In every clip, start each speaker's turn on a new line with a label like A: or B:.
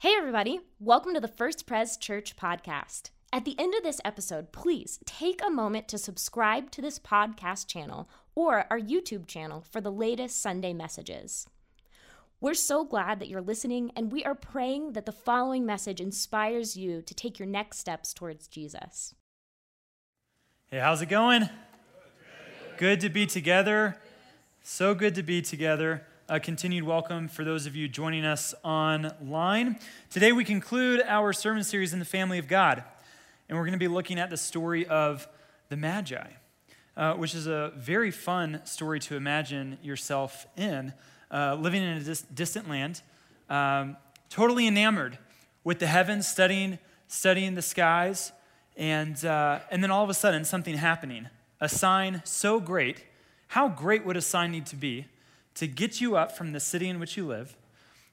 A: Hey, everybody. Welcome to the First Pres Church podcast. At the end of this episode, please take a moment to subscribe to this podcast channel or our YouTube channel for the latest Sunday messages. We're so glad that you're listening, and we are praying that the following message inspires you to take your next steps towards Jesus.
B: Hey, how's it going? Good to be together. So good to be together. A continued welcome for those of you joining us online. Today we conclude our sermon series in the family of God, and we're going to be looking at the story of the Magi, uh, which is a very fun story to imagine yourself in, uh, living in a dis- distant land, um, totally enamored with the heavens, studying, studying the skies, and, uh, and then all of a sudden something happening. A sign so great. How great would a sign need to be? To get you up from the city in which you live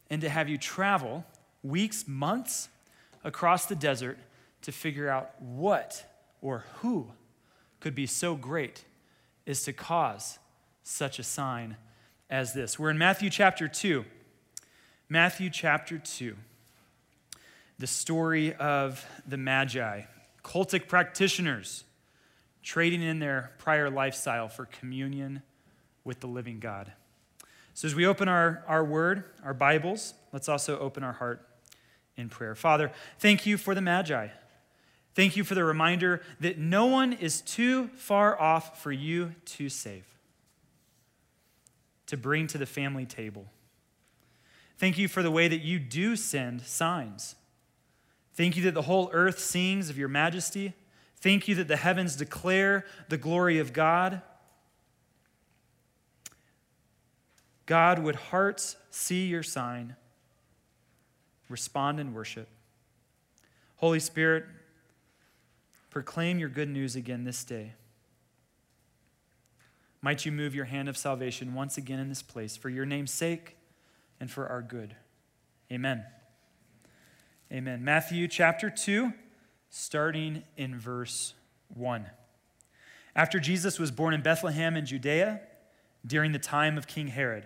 B: and to have you travel weeks, months across the desert to figure out what or who could be so great is to cause such a sign as this. We're in Matthew chapter 2. Matthew chapter 2. The story of the Magi, cultic practitioners trading in their prior lifestyle for communion with the living God. So, as we open our, our word, our Bibles, let's also open our heart in prayer. Father, thank you for the Magi. Thank you for the reminder that no one is too far off for you to save, to bring to the family table. Thank you for the way that you do send signs. Thank you that the whole earth sings of your majesty. Thank you that the heavens declare the glory of God. God, would hearts see your sign, respond in worship? Holy Spirit, proclaim your good news again this day. Might you move your hand of salvation once again in this place for your name's sake and for our good. Amen. Amen. Matthew chapter 2, starting in verse 1. After Jesus was born in Bethlehem in Judea during the time of King Herod,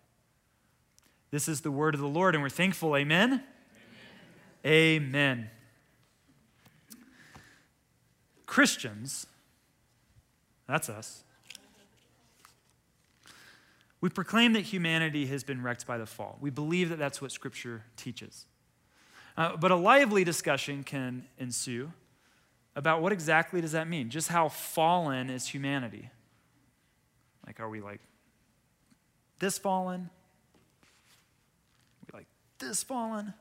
B: This is the word of the Lord, and we're thankful. Amen? Amen. Amen. Christians, that's us. We proclaim that humanity has been wrecked by the fall. We believe that that's what Scripture teaches. Uh, but a lively discussion can ensue about what exactly does that mean? Just how fallen is humanity? Like, are we like this fallen? This fallen.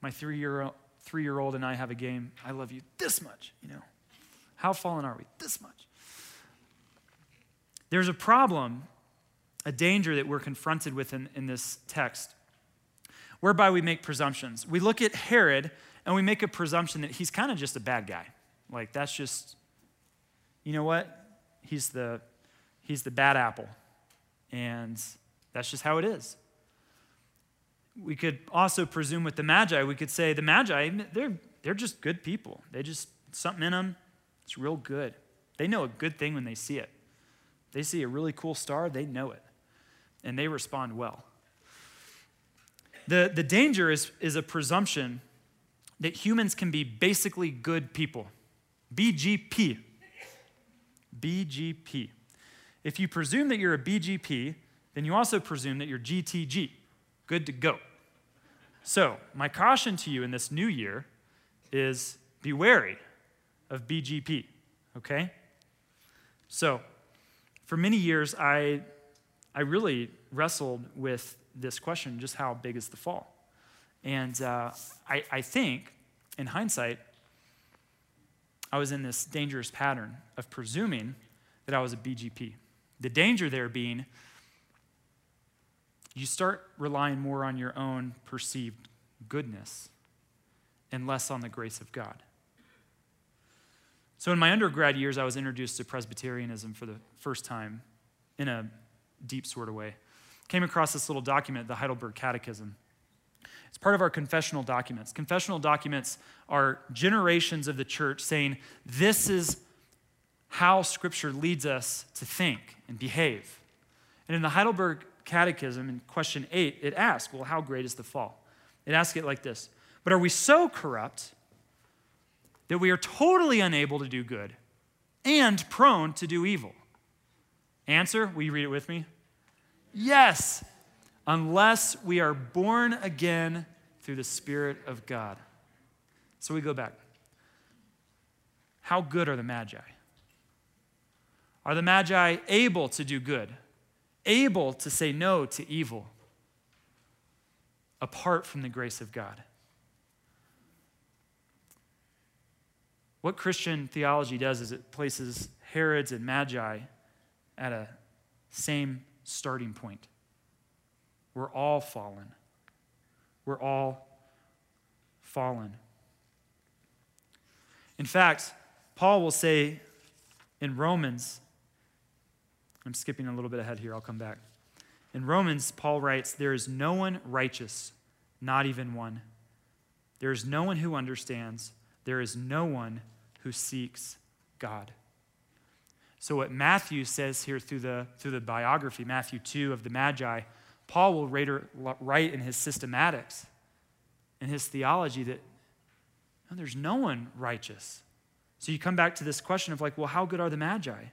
B: My three year three year old and I have a game. I love you this much, you know. How fallen are we? This much. There's a problem, a danger that we're confronted with in, in this text, whereby we make presumptions. We look at Herod and we make a presumption that he's kind of just a bad guy. Like, that's just, you know what? He's the, he's the bad apple. And that's just how it is. We could also presume with the Magi, we could say the Magi, they're, they're just good people. They just, something in them, it's real good. They know a good thing when they see it. They see a really cool star, they know it, and they respond well. The, the danger is, is a presumption that humans can be basically good people. BGP. BGP. If you presume that you're a BGP, then you also presume that you're GTG, good to go. So, my caution to you in this new year is be wary of BGP, okay? So, for many years, I, I really wrestled with this question just how big is the fall? And uh, I, I think, in hindsight, I was in this dangerous pattern of presuming that I was a BGP. The danger there being you start relying more on your own perceived goodness and less on the grace of God. So, in my undergrad years, I was introduced to Presbyterianism for the first time in a deep sort of way. Came across this little document, the Heidelberg Catechism. It's part of our confessional documents. Confessional documents are generations of the church saying, This is how Scripture leads us to think and behave. And in the Heidelberg Catechism, in question eight, it asks, Well, how great is the fall? It asks it like this But are we so corrupt that we are totally unable to do good and prone to do evil? Answer, will you read it with me? Yes, unless we are born again through the Spirit of God. So we go back. How good are the Magi? Are the Magi able to do good? Able to say no to evil apart from the grace of God. What Christian theology does is it places Herods and Magi at a same starting point. We're all fallen. We're all fallen. In fact, Paul will say in Romans I'm skipping a little bit ahead here, I'll come back. In Romans, Paul writes, There is no one righteous, not even one. There is no one who understands. There is no one who seeks God. So, what Matthew says here through the, through the biography, Matthew 2 of the Magi, Paul will write in his systematics, in his theology, that no, there's no one righteous. So, you come back to this question of, like, well, how good are the Magi?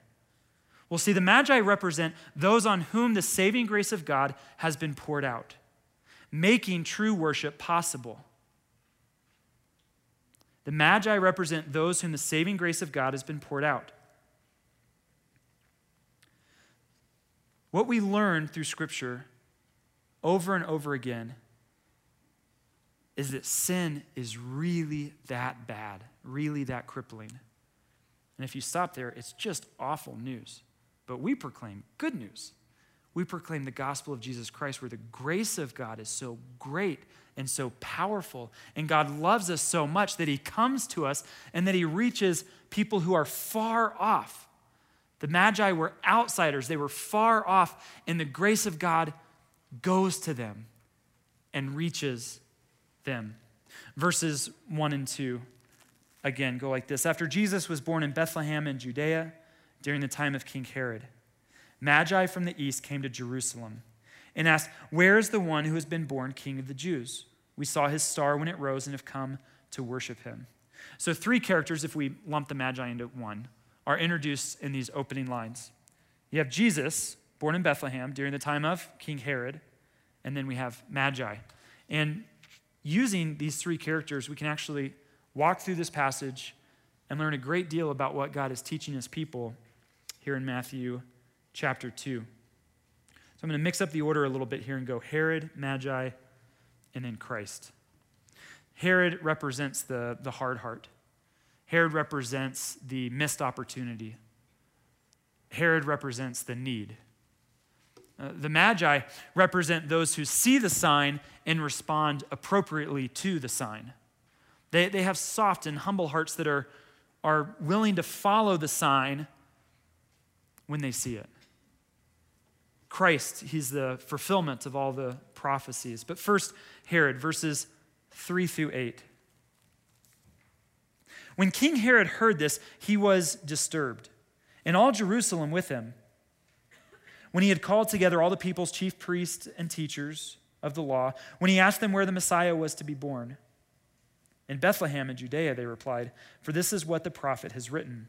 B: Well, see, the Magi represent those on whom the saving grace of God has been poured out, making true worship possible. The Magi represent those whom the saving grace of God has been poured out. What we learn through Scripture over and over again is that sin is really that bad, really that crippling. And if you stop there, it's just awful news. But we proclaim good news. We proclaim the gospel of Jesus Christ, where the grace of God is so great and so powerful. And God loves us so much that He comes to us and that He reaches people who are far off. The Magi were outsiders, they were far off, and the grace of God goes to them and reaches them. Verses 1 and 2 again go like this After Jesus was born in Bethlehem in Judea, during the time of King Herod. Magi from the east came to Jerusalem and asked, Where is the one who has been born king of the Jews? We saw his star when it rose and have come to worship him. So, three characters, if we lump the Magi into one, are introduced in these opening lines. You have Jesus, born in Bethlehem during the time of King Herod, and then we have Magi. And using these three characters, we can actually walk through this passage and learn a great deal about what God is teaching his people here in Matthew chapter 2. So I'm going to mix up the order a little bit here and go Herod, Magi, and then Christ. Herod represents the, the hard heart. Herod represents the missed opportunity. Herod represents the need. Uh, the Magi represent those who see the sign and respond appropriately to the sign. They, they have soft and humble hearts that are, are willing to follow the sign when they see it. Christ, he's the fulfillment of all the prophecies. But first, Herod, verses 3 through 8. When King Herod heard this, he was disturbed, and all Jerusalem with him. When he had called together all the people's chief priests and teachers of the law, when he asked them where the Messiah was to be born, in Bethlehem in Judea, they replied, For this is what the prophet has written.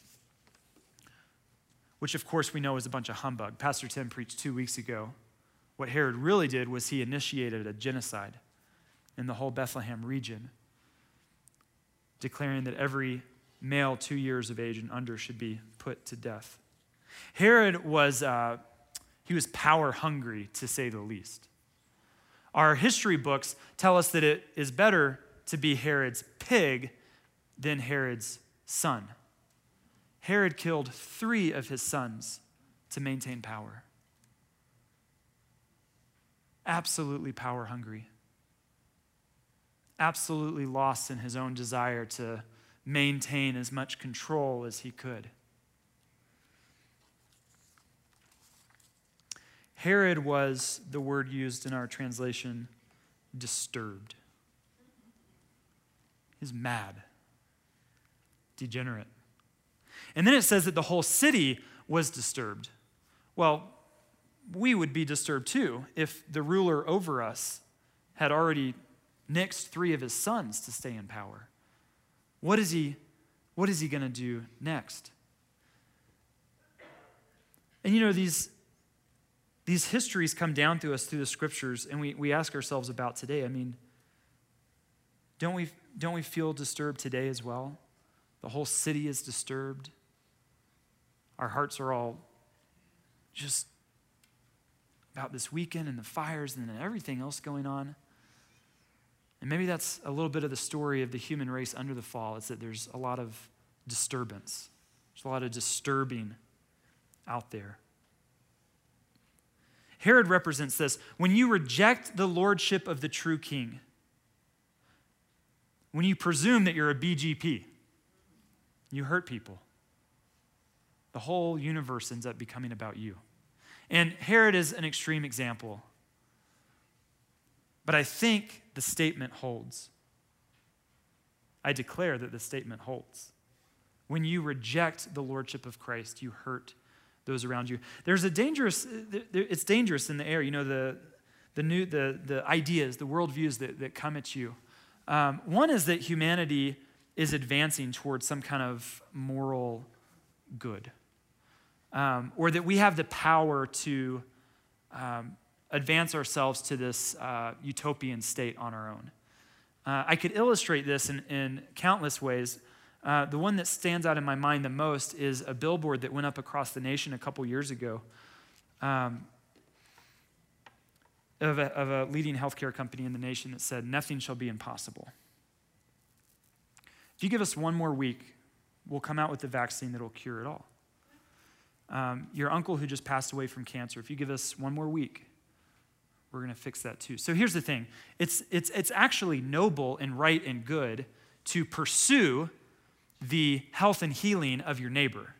B: which of course we know is a bunch of humbug. Pastor Tim preached two weeks ago. What Herod really did was he initiated a genocide in the whole Bethlehem region, declaring that every male two years of age and under should be put to death. Herod was, uh, he was power hungry, to say the least. Our history books tell us that it is better to be Herod's pig than Herod's son. Herod killed three of his sons to maintain power. Absolutely power hungry. Absolutely lost in his own desire to maintain as much control as he could. Herod was the word used in our translation disturbed. He's mad, degenerate. And then it says that the whole city was disturbed. Well, we would be disturbed too if the ruler over us had already nixed three of his sons to stay in power. What is he, what is he going to do next? And you know, these, these histories come down to us through the scriptures, and we, we ask ourselves about today. I mean, don't we, don't we feel disturbed today as well? The whole city is disturbed. Our hearts are all just about this weekend and the fires and everything else going on. And maybe that's a little bit of the story of the human race under the fall. It's that there's a lot of disturbance, there's a lot of disturbing out there. Herod represents this. When you reject the lordship of the true king, when you presume that you're a BGP, you hurt people the whole universe ends up becoming about you. And Herod is an extreme example. But I think the statement holds. I declare that the statement holds. When you reject the lordship of Christ, you hurt those around you. There's a dangerous, it's dangerous in the air. You know, the, the, new, the, the ideas, the worldviews that, that come at you. Um, one is that humanity is advancing towards some kind of moral good um, or that we have the power to um, advance ourselves to this uh, utopian state on our own. Uh, I could illustrate this in, in countless ways. Uh, the one that stands out in my mind the most is a billboard that went up across the nation a couple years ago um, of, a, of a leading healthcare company in the nation that said, Nothing shall be impossible. If you give us one more week, we'll come out with the vaccine that will cure it all um, your uncle who just passed away from cancer, if you give us one more week, we're going to fix that too. So here's the thing it's, it's, it's actually noble and right and good to pursue the health and healing of your neighbor.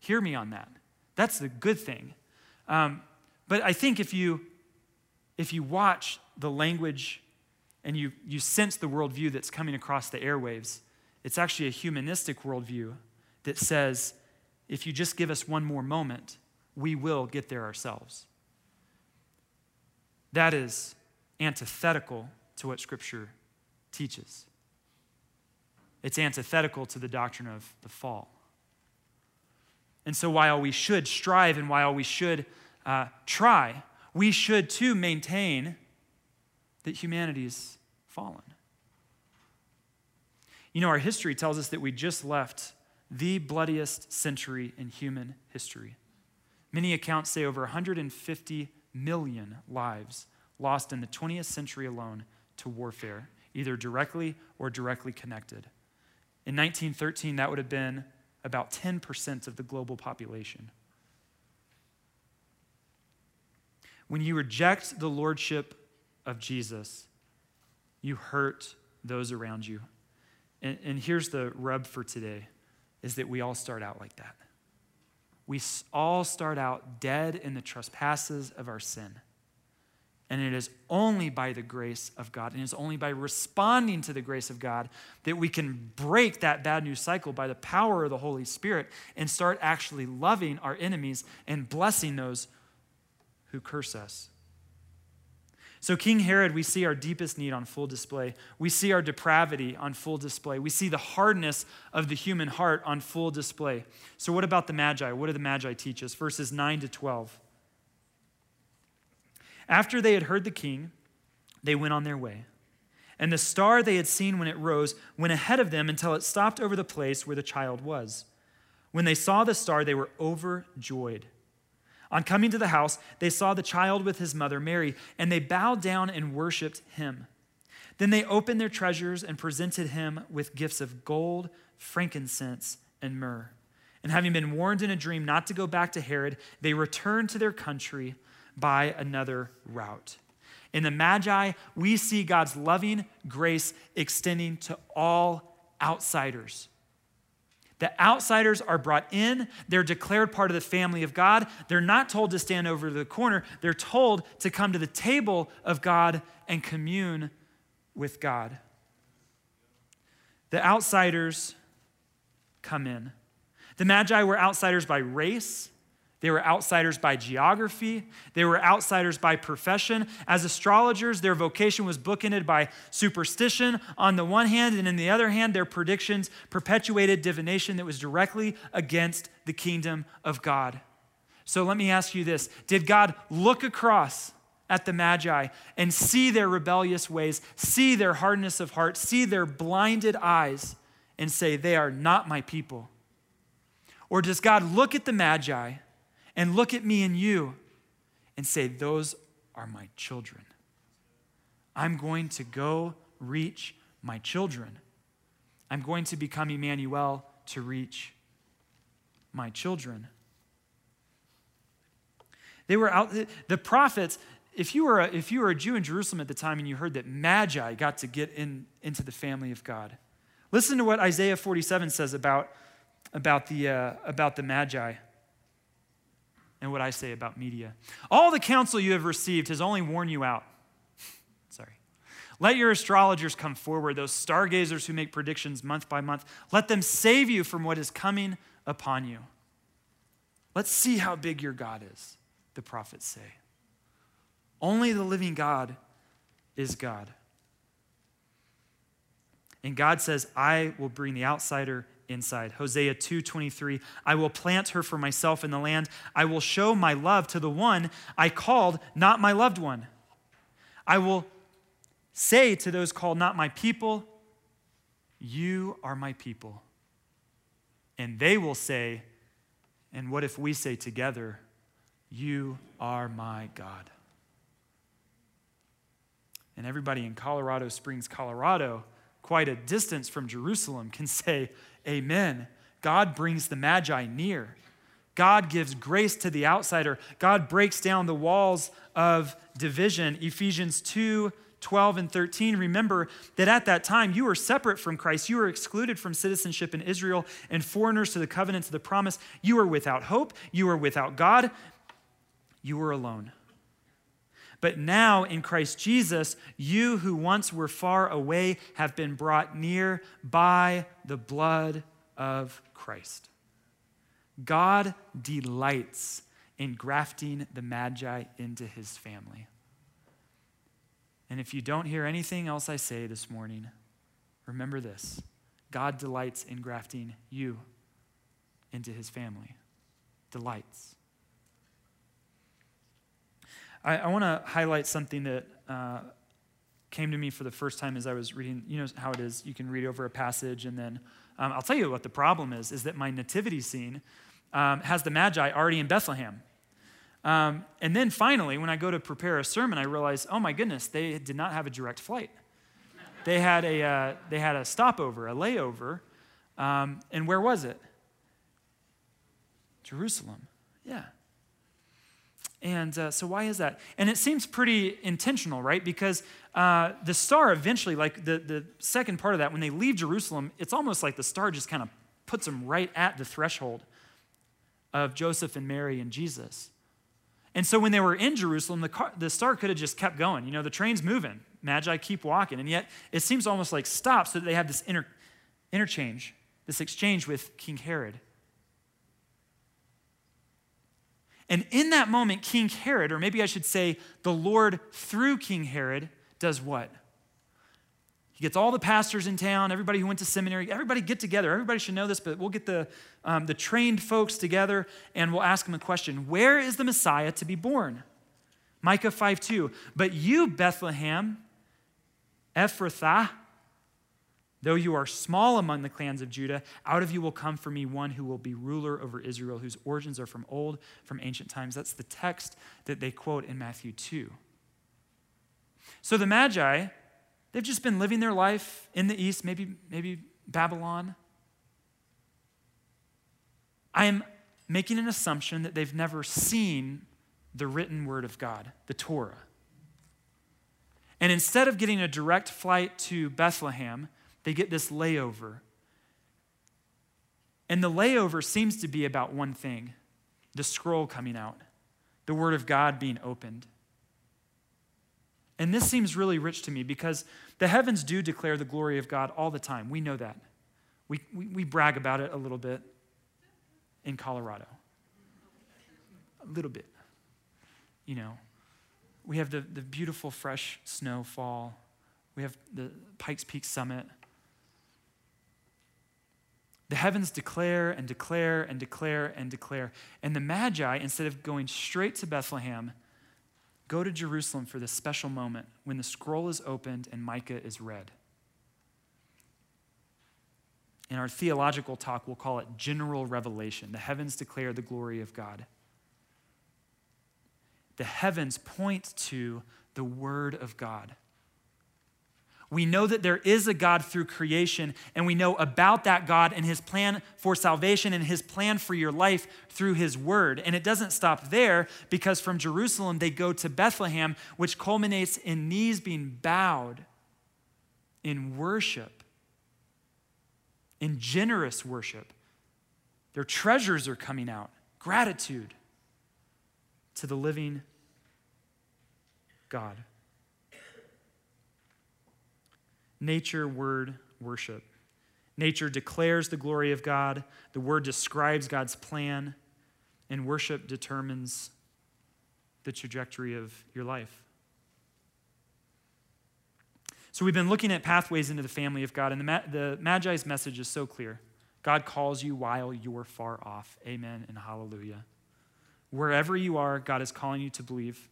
B: Hear me on that. That's the good thing. Um, but I think if you, if you watch the language and you, you sense the worldview that's coming across the airwaves, it's actually a humanistic worldview that says if you just give us one more moment, we will get there ourselves. That is antithetical to what Scripture teaches. It's antithetical to the doctrine of the fall. And so, while we should strive and while we should uh, try, we should too maintain that humanity's fallen. You know, our history tells us that we just left the bloodiest century in human history. Many accounts say over 150 million lives lost in the 20th century alone to warfare. either directly or directly connected. In 1913, that would have been about 10% of the global population. When you reject the lordship of Jesus, you hurt those around you. And, and here's the rub for today is that we all start out like that. We all start out dead in the trespasses of our sin. And it is only by the grace of God, and it is only by responding to the grace of God that we can break that bad news cycle by the power of the Holy Spirit and start actually loving our enemies and blessing those who curse us. So, King Herod, we see our deepest need on full display. We see our depravity on full display. We see the hardness of the human heart on full display. So, what about the Magi? What do the Magi teach us? Verses 9 to 12. After they had heard the king, they went on their way. And the star they had seen when it rose went ahead of them until it stopped over the place where the child was. When they saw the star, they were overjoyed. On coming to the house, they saw the child with his mother Mary, and they bowed down and worshiped him. Then they opened their treasures and presented him with gifts of gold, frankincense, and myrrh. And having been warned in a dream not to go back to Herod, they returned to their country by another route. In the Magi, we see God's loving grace extending to all outsiders. The outsiders are brought in. They're declared part of the family of God. They're not told to stand over the corner. They're told to come to the table of God and commune with God. The outsiders come in. The Magi were outsiders by race, they were outsiders by geography. They were outsiders by profession. As astrologers, their vocation was bookended by superstition on the one hand, and in the other hand, their predictions perpetuated divination that was directly against the kingdom of God. So let me ask you this Did God look across at the Magi and see their rebellious ways, see their hardness of heart, see their blinded eyes, and say, They are not my people? Or does God look at the Magi? And look at me and you and say, Those are my children. I'm going to go reach my children. I'm going to become Emmanuel to reach my children. They were out, the prophets, if you were a, if you were a Jew in Jerusalem at the time and you heard that Magi got to get in, into the family of God, listen to what Isaiah 47 says about, about, the, uh, about the Magi and what I say about media. All the counsel you have received has only worn you out. Sorry. Let your astrologers come forward, those stargazers who make predictions month by month. Let them save you from what is coming upon you. Let's see how big your God is, the prophets say. Only the living God is God. And God says, I will bring the outsider inside. Hosea 2:23, I will plant her for myself in the land. I will show my love to the one I called not my loved one. I will say to those called not my people, you are my people. And they will say, and what if we say together, you are my God? And everybody in Colorado Springs, Colorado, quite a distance from Jerusalem, can say, Amen. God brings the Magi near. God gives grace to the outsider. God breaks down the walls of division. Ephesians 2 12 and 13. Remember that at that time you were separate from Christ. You were excluded from citizenship in Israel and foreigners to the covenants of the promise. You were without hope. You were without God. You were alone. But now in Christ Jesus, you who once were far away have been brought near by the blood of Christ. God delights in grafting the Magi into his family. And if you don't hear anything else I say this morning, remember this God delights in grafting you into his family. Delights. I, I want to highlight something that uh, came to me for the first time as I was reading. You know how it is. You can read over a passage, and then um, I'll tell you what the problem is: is that my nativity scene um, has the Magi already in Bethlehem. Um, and then finally, when I go to prepare a sermon, I realize, oh my goodness, they did not have a direct flight. they had a, uh, they had a stopover, a layover. Um, and where was it? Jerusalem. Yeah. And uh, so, why is that? And it seems pretty intentional, right? Because uh, the star eventually, like the, the second part of that, when they leave Jerusalem, it's almost like the star just kind of puts them right at the threshold of Joseph and Mary and Jesus. And so, when they were in Jerusalem, the, car, the star could have just kept going. You know, the train's moving, Magi keep walking. And yet, it seems almost like stop so that they have this inter, interchange, this exchange with King Herod. And in that moment, King Herod, or maybe I should say the Lord through King Herod, does what? He gets all the pastors in town, everybody who went to seminary, everybody get together. Everybody should know this, but we'll get the, um, the trained folks together and we'll ask them a question Where is the Messiah to be born? Micah 5 2. But you, Bethlehem, Ephrathah, Though you are small among the clans of Judah, out of you will come for me one who will be ruler over Israel, whose origins are from old, from ancient times. That's the text that they quote in Matthew 2. So the Magi, they've just been living their life in the east, maybe, maybe Babylon. I am making an assumption that they've never seen the written word of God, the Torah. And instead of getting a direct flight to Bethlehem, they get this layover. And the layover seems to be about one thing the scroll coming out, the Word of God being opened. And this seems really rich to me because the heavens do declare the glory of God all the time. We know that. We, we, we brag about it a little bit in Colorado. A little bit. You know, we have the, the beautiful fresh snow fall, we have the Pikes Peak summit. The heavens declare and declare and declare and declare. And the Magi, instead of going straight to Bethlehem, go to Jerusalem for this special moment when the scroll is opened and Micah is read. In our theological talk, we'll call it general revelation. The heavens declare the glory of God. The heavens point to the Word of God. We know that there is a God through creation, and we know about that God and his plan for salvation and his plan for your life through his word. And it doesn't stop there because from Jerusalem they go to Bethlehem, which culminates in knees being bowed in worship, in generous worship. Their treasures are coming out, gratitude to the living God. Nature, word, worship. Nature declares the glory of God, the word describes God's plan, and worship determines the trajectory of your life. So, we've been looking at pathways into the family of God, and the, the Magi's message is so clear God calls you while you're far off. Amen and hallelujah. Wherever you are, God is calling you to believe.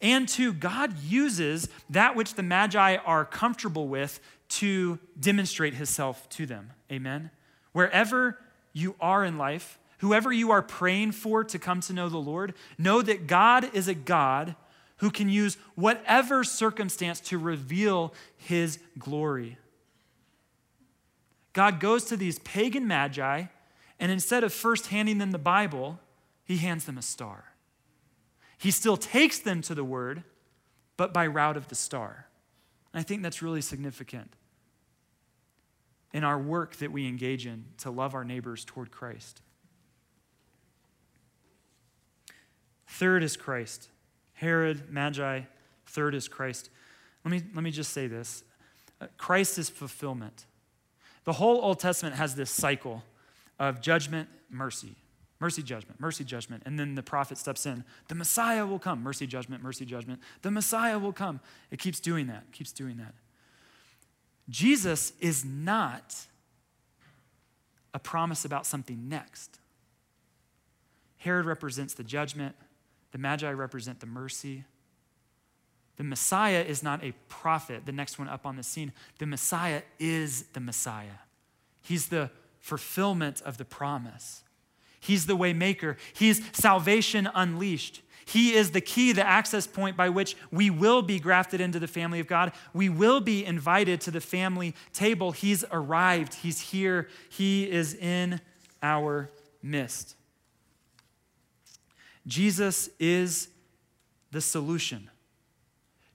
B: And two, God uses that which the Magi are comfortable with to demonstrate himself to them. Amen. Wherever you are in life, whoever you are praying for to come to know the Lord, know that God is a God who can use whatever circumstance to reveal his glory. God goes to these pagan magi, and instead of first handing them the Bible, he hands them a star. He still takes them to the word, but by route of the star. And I think that's really significant in our work that we engage in to love our neighbors toward Christ. Third is Christ. Herod, Magi, third is Christ. Let me, let me just say this uh, Christ is fulfillment. The whole Old Testament has this cycle of judgment, mercy, Mercy, judgment, mercy, judgment. And then the prophet steps in. The Messiah will come. Mercy, judgment, mercy, judgment. The Messiah will come. It keeps doing that, keeps doing that. Jesus is not a promise about something next. Herod represents the judgment, the Magi represent the mercy. The Messiah is not a prophet, the next one up on the scene. The Messiah is the Messiah. He's the fulfillment of the promise. He's the way maker. He's salvation unleashed. He is the key, the access point by which we will be grafted into the family of God. We will be invited to the family table. He's arrived, He's here, He is in our midst. Jesus is the solution,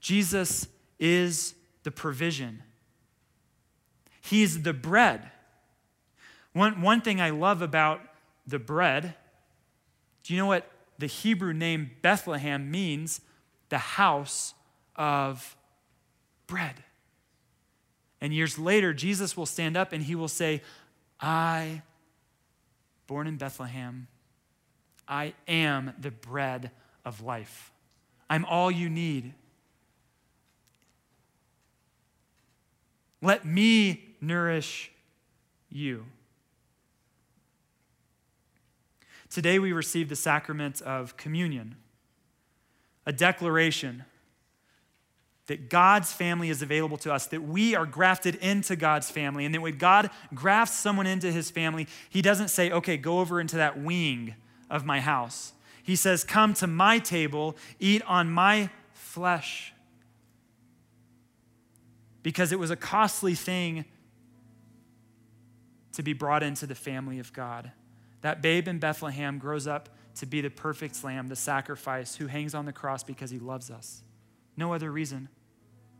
B: Jesus is the provision. He's the bread. One, one thing I love about the bread, do you know what the Hebrew name Bethlehem means? The house of bread. And years later, Jesus will stand up and he will say, I, born in Bethlehem, I am the bread of life. I'm all you need. Let me nourish you. Today we receive the sacrament of communion, a declaration that God's family is available to us, that we are grafted into God's family, and that when God grafts someone into his family, he doesn't say, okay, go over into that wing of my house. He says, come to my table, eat on my flesh. Because it was a costly thing to be brought into the family of God. That babe in Bethlehem grows up to be the perfect lamb, the sacrifice, who hangs on the cross because he loves us. No other reason.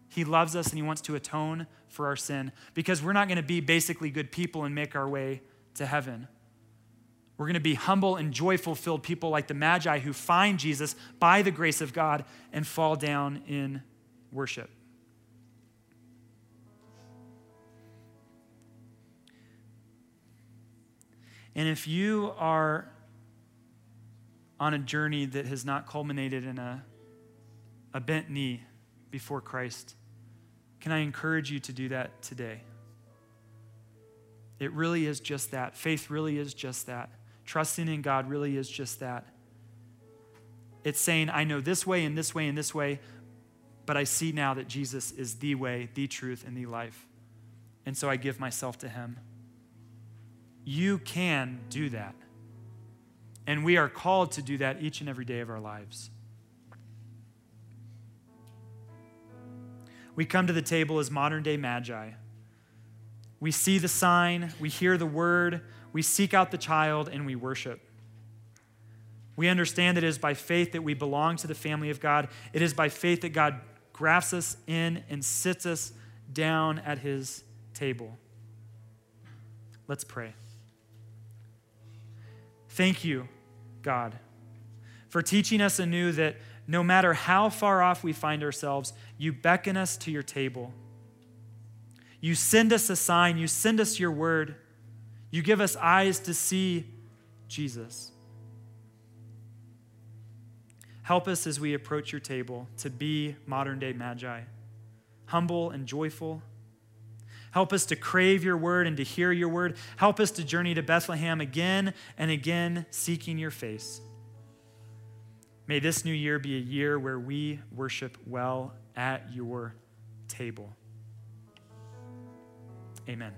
B: He loves us and he wants to atone for our sin because we're not going to be basically good people and make our way to heaven. We're going to be humble and joyful filled people like the Magi who find Jesus by the grace of God and fall down in worship. And if you are on a journey that has not culminated in a, a bent knee before Christ, can I encourage you to do that today? It really is just that. Faith really is just that. Trusting in God really is just that. It's saying, I know this way and this way and this way, but I see now that Jesus is the way, the truth, and the life. And so I give myself to Him. You can do that. And we are called to do that each and every day of our lives. We come to the table as modern day magi. We see the sign, we hear the word, we seek out the child, and we worship. We understand that it is by faith that we belong to the family of God. It is by faith that God grafts us in and sits us down at his table. Let's pray. Thank you, God, for teaching us anew that no matter how far off we find ourselves, you beckon us to your table. You send us a sign, you send us your word, you give us eyes to see Jesus. Help us as we approach your table to be modern day magi, humble and joyful Help us to crave your word and to hear your word. Help us to journey to Bethlehem again and again, seeking your face. May this new year be a year where we worship well at your table. Amen.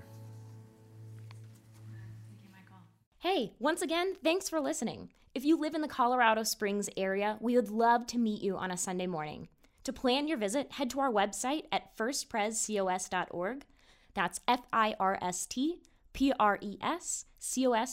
A: Hey, once again, thanks for listening. If you live in the Colorado Springs area, we would love to meet you on a Sunday morning. To plan your visit, head to our website at firstprescos.org that's F I R S T P R E S C O S